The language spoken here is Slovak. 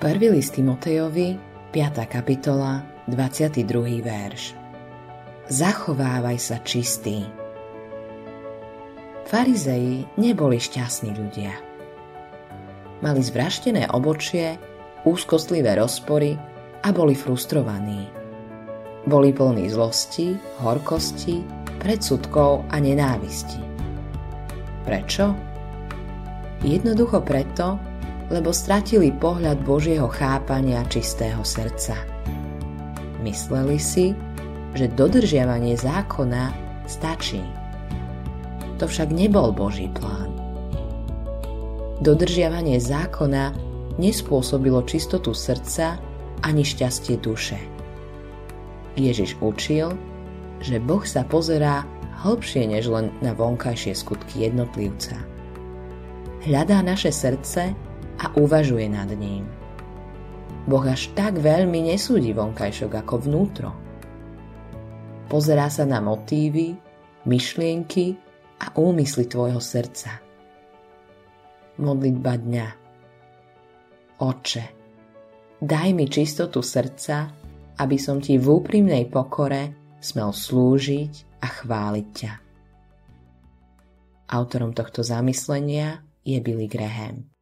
Prvý list Timotejovi, 5. kapitola, 22. verš. Zachovávaj sa čistý. Farizeji neboli šťastní ľudia. Mali zvraštené obočie, úzkostlivé rozpory a boli frustrovaní. Boli plní zlosti, horkosti, predsudkov a nenávisti. Prečo? Jednoducho preto, lebo stratili pohľad Božieho chápania čistého srdca. Mysleli si, že dodržiavanie zákona stačí. To však nebol Boží plán. Dodržiavanie zákona nespôsobilo čistotu srdca ani šťastie duše. Ježiš učil, že Boh sa pozerá hlbšie než len na vonkajšie skutky jednotlivca. Hľadá naše srdce a uvažuje nad ním. Boh až tak veľmi nesúdi vonkajšok ako vnútro. Pozerá sa na motívy, myšlienky a úmysly tvojho srdca. Modlitba dňa Oče, daj mi čistotu srdca, aby som ti v úprimnej pokore smel slúžiť a chváliť ťa. Autorom tohto zamyslenia je Billy Graham.